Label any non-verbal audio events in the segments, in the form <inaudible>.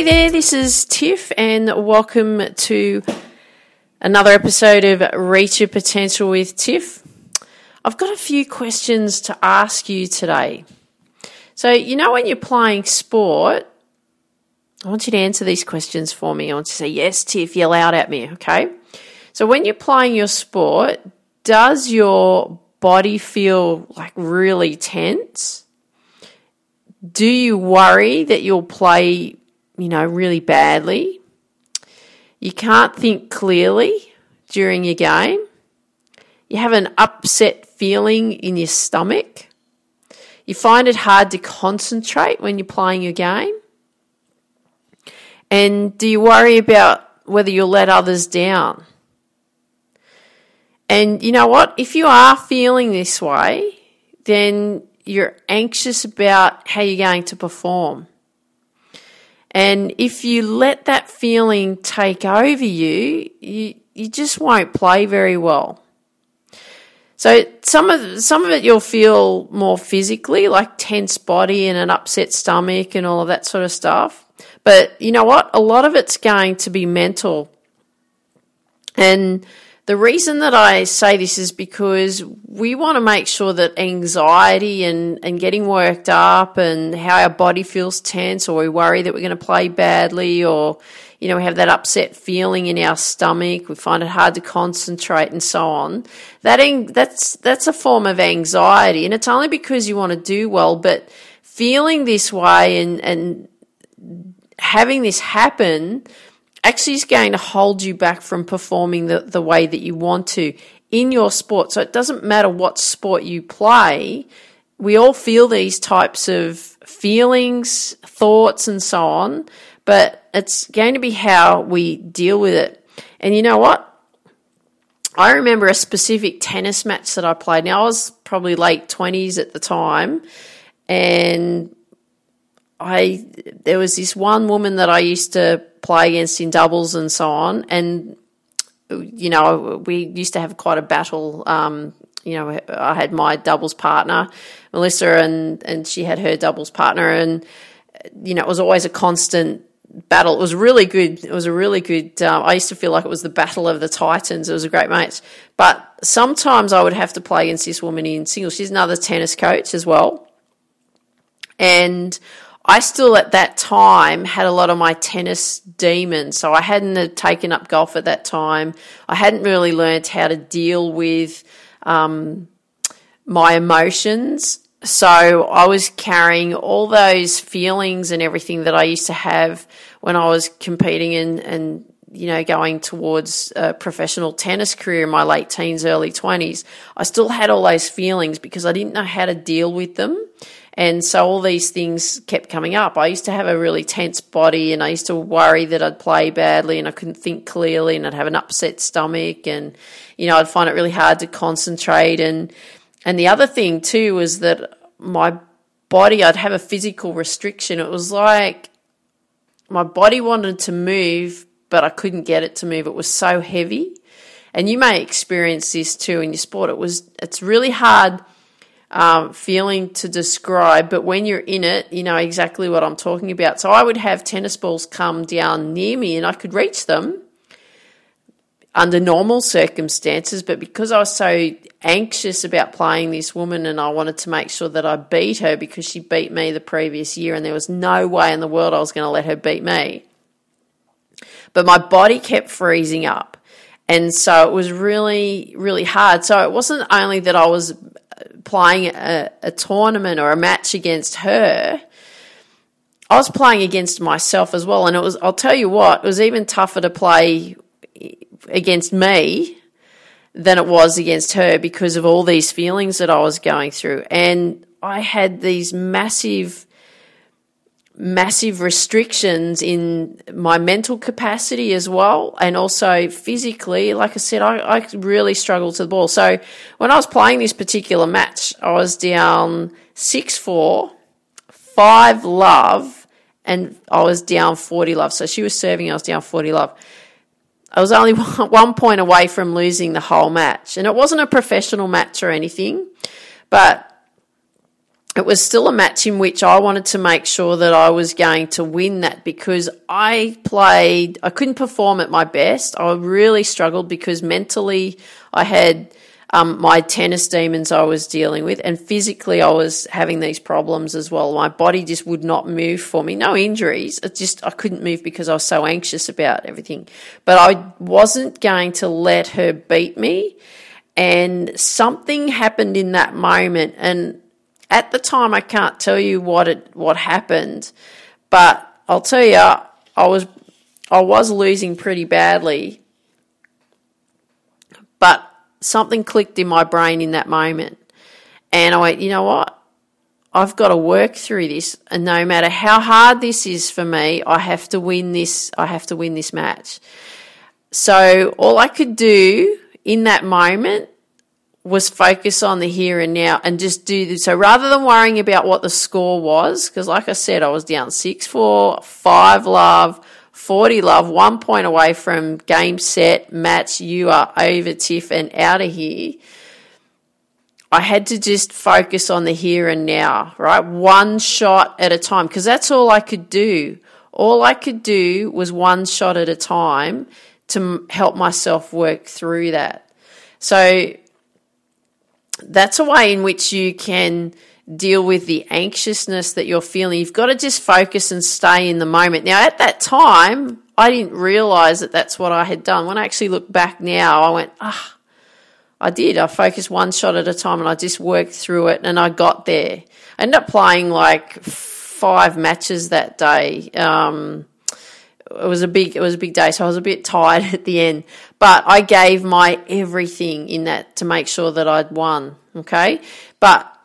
Hey there, this is Tiff, and welcome to another episode of Reach Your Potential with Tiff. I've got a few questions to ask you today. So, you know, when you're playing sport, I want you to answer these questions for me. I want you to say, Yes, Tiff, yell out at me, okay? So, when you're playing your sport, does your body feel like really tense? Do you worry that you'll play you know, really badly. You can't think clearly during your game. You have an upset feeling in your stomach. You find it hard to concentrate when you're playing your game. And do you worry about whether you'll let others down? And you know what? If you are feeling this way, then you're anxious about how you're going to perform. And if you let that feeling take over you, you, you just won't play very well. So some of some of it you'll feel more physically, like tense body and an upset stomach and all of that sort of stuff. But you know what? A lot of it's going to be mental. And the reason that I say this is because we want to make sure that anxiety and, and getting worked up and how our body feels tense or we worry that we're going to play badly or, you know, we have that upset feeling in our stomach, we find it hard to concentrate and so on. That, that's, that's a form of anxiety and it's only because you want to do well, but feeling this way and, and having this happen actually is going to hold you back from performing the, the way that you want to in your sport. So it doesn't matter what sport you play, we all feel these types of feelings, thoughts, and so on, but it's going to be how we deal with it. And you know what? I remember a specific tennis match that I played. Now, I was probably late 20s at the time, and I there was this one woman that I used to play against in doubles and so on, and you know we used to have quite a battle. Um, you know, I had my doubles partner, Melissa, and and she had her doubles partner, and you know it was always a constant battle. It was really good. It was a really good. Um, I used to feel like it was the battle of the titans. It was a great match, but sometimes I would have to play against this woman in singles. She's another tennis coach as well, and I still at that time had a lot of my tennis demons. So I hadn't taken up golf at that time. I hadn't really learned how to deal with um, my emotions. So I was carrying all those feelings and everything that I used to have when I was competing and, and you know, going towards a professional tennis career in my late teens, early 20s. I still had all those feelings because I didn't know how to deal with them. And so all these things kept coming up. I used to have a really tense body and I used to worry that I'd play badly and I couldn't think clearly and I'd have an upset stomach and, you know, I'd find it really hard to concentrate. And, and the other thing too was that my body, I'd have a physical restriction. It was like my body wanted to move, but I couldn't get it to move. It was so heavy. And you may experience this too in your sport. It was, it's really hard um, feeling to describe, but when you're in it, you know exactly what I'm talking about. So I would have tennis balls come down near me and I could reach them under normal circumstances, but because I was so anxious about playing this woman and I wanted to make sure that I beat her because she beat me the previous year and there was no way in the world I was going to let her beat me. But my body kept freezing up. And so it was really, really hard. So it wasn't only that I was playing a, a tournament or a match against her, I was playing against myself as well. And it was, I'll tell you what, it was even tougher to play against me than it was against her because of all these feelings that I was going through. And I had these massive massive restrictions in my mental capacity as well, and also physically. Like I said, I, I really struggled to the ball. So when I was playing this particular match, I was down 6 4, 5 love, and I was down 40 love. So she was serving, I was down 40 love. I was only <laughs> one point away from losing the whole match. And it wasn't a professional match or anything, but it was still a match in which I wanted to make sure that I was going to win that because I played, I couldn't perform at my best. I really struggled because mentally I had um, my tennis demons I was dealing with, and physically I was having these problems as well. My body just would not move for me. No injuries. It just, I couldn't move because I was so anxious about everything. But I wasn't going to let her beat me. And something happened in that moment. And at the time, I can't tell you what it, what happened, but I'll tell you, I was, I was losing pretty badly. But something clicked in my brain in that moment. And I went, you know what? I've got to work through this. And no matter how hard this is for me, I have to win this. I have to win this match. So all I could do in that moment was focus on the here and now and just do this. So rather than worrying about what the score was, because like I said, I was down 6 4, 5 love, 40 love, one point away from game set, match, you are over Tiff and out of here. I had to just focus on the here and now, right? One shot at a time, because that's all I could do. All I could do was one shot at a time to help myself work through that. So that's a way in which you can deal with the anxiousness that you're feeling. You've got to just focus and stay in the moment. Now, at that time, I didn't realize that that's what I had done. When I actually look back now, I went, ah, I did. I focused one shot at a time and I just worked through it and I got there. I ended up playing like five matches that day. Um, it was a big it was a big day so I was a bit tired <laughs> at the end but I gave my everything in that to make sure that I'd won okay but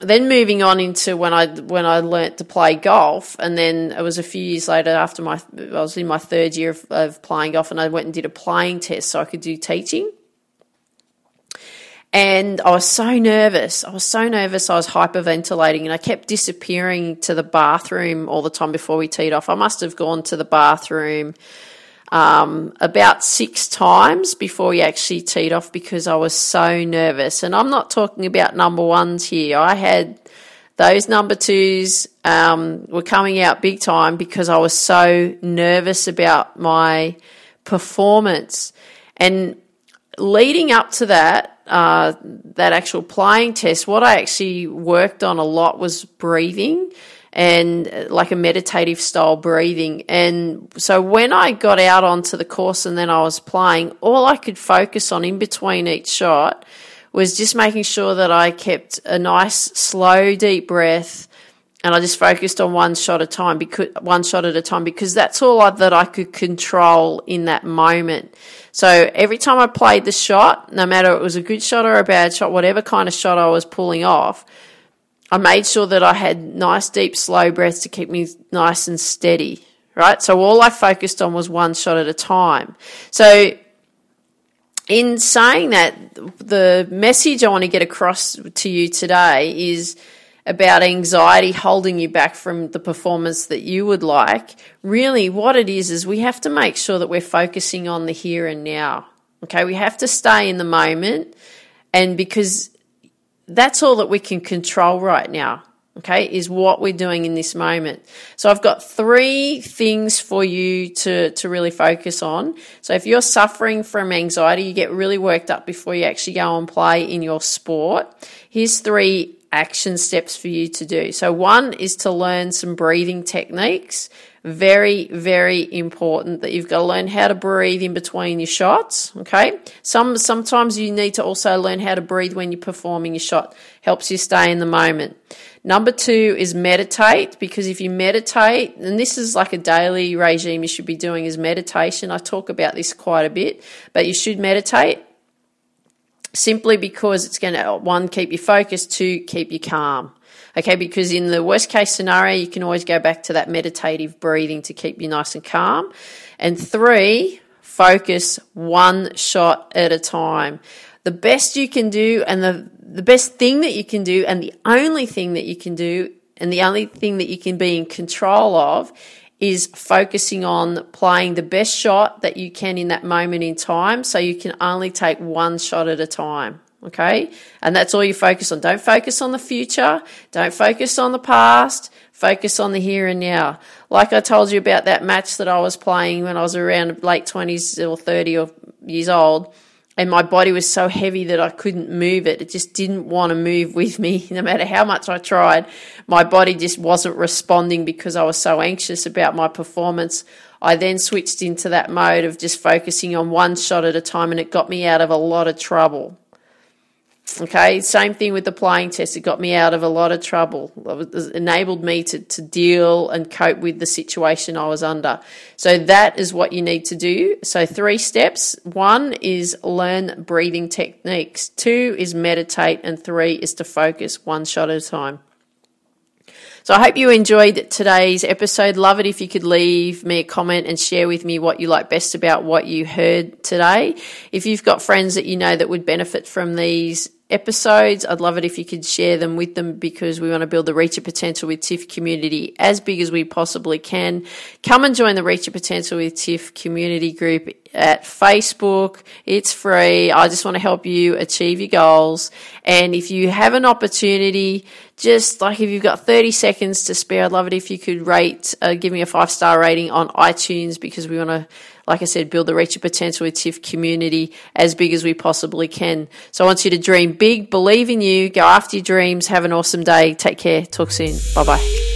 then moving on into when I when I learnt to play golf, and then it was a few years later after my I was in my third year of, of playing golf, and I went and did a playing test so I could do teaching. And I was so nervous. I was so nervous. I was hyperventilating, and I kept disappearing to the bathroom all the time before we teed off. I must have gone to the bathroom um, about six times before we actually teed off because I was so nervous. And I'm not talking about number ones here. I had those number twos um, were coming out big time because I was so nervous about my performance. And leading up to that, uh, that actual playing test, what I actually worked on a lot was breathing and uh, like a meditative style breathing. And so when I got out onto the course and then I was playing, all I could focus on in between each shot was just making sure that I kept a nice, slow, deep breath. And I just focused on one shot at a time because one shot at a time because that's all I, that I could control in that moment. So every time I played the shot, no matter it was a good shot or a bad shot, whatever kind of shot I was pulling off, I made sure that I had nice, deep, slow breaths to keep me nice and steady, right? So all I focused on was one shot at a time. So in saying that, the message I want to get across to you today is about anxiety holding you back from the performance that you would like. Really, what it is, is we have to make sure that we're focusing on the here and now. Okay, we have to stay in the moment. And because that's all that we can control right now. Okay, is what we're doing in this moment. So I've got three things for you to, to really focus on. So if you're suffering from anxiety, you get really worked up before you actually go and play in your sport. Here's three action steps for you to do. So one is to learn some breathing techniques very, very important that you've got to learn how to breathe in between your shots. Okay. Some, sometimes you need to also learn how to breathe when you're performing your shot. Helps you stay in the moment. Number two is meditate because if you meditate, and this is like a daily regime you should be doing is meditation. I talk about this quite a bit, but you should meditate simply because it's going to one keep you focused, two keep you calm. Okay, because in the worst case scenario, you can always go back to that meditative breathing to keep you nice and calm. And three, focus one shot at a time. The best you can do and the, the best thing that you can do and the only thing that you can do and the only thing that you can be in control of is focusing on playing the best shot that you can in that moment in time so you can only take one shot at a time. Okay. And that's all you focus on. Don't focus on the future. Don't focus on the past. Focus on the here and now. Like I told you about that match that I was playing when I was around late 20s or 30 or years old and my body was so heavy that I couldn't move it. It just didn't want to move with me, <laughs> no matter how much I tried. My body just wasn't responding because I was so anxious about my performance. I then switched into that mode of just focusing on one shot at a time, and it got me out of a lot of trouble. Okay, same thing with the playing test. It got me out of a lot of trouble. It enabled me to, to deal and cope with the situation I was under. So that is what you need to do. So three steps. One is learn breathing techniques. Two is meditate. And three is to focus one shot at a time. So I hope you enjoyed today's episode. Love it if you could leave me a comment and share with me what you like best about what you heard today. If you've got friends that you know that would benefit from these episodes. I'd love it if you could share them with them because we want to build the Reach Your Potential with Tiff community as big as we possibly can. Come and join the Reach Your Potential with Tiff community group at Facebook. It's free. I just want to help you achieve your goals. And if you have an opportunity, just like if you've got 30 seconds to spare, I'd love it if you could rate, uh, give me a five star rating on iTunes because we want to like I said, build the Reach Your Potential with Tiff community as big as we possibly can. So I want you to dream big, believe in you, go after your dreams, have an awesome day. Take care. Talk soon. Bye bye.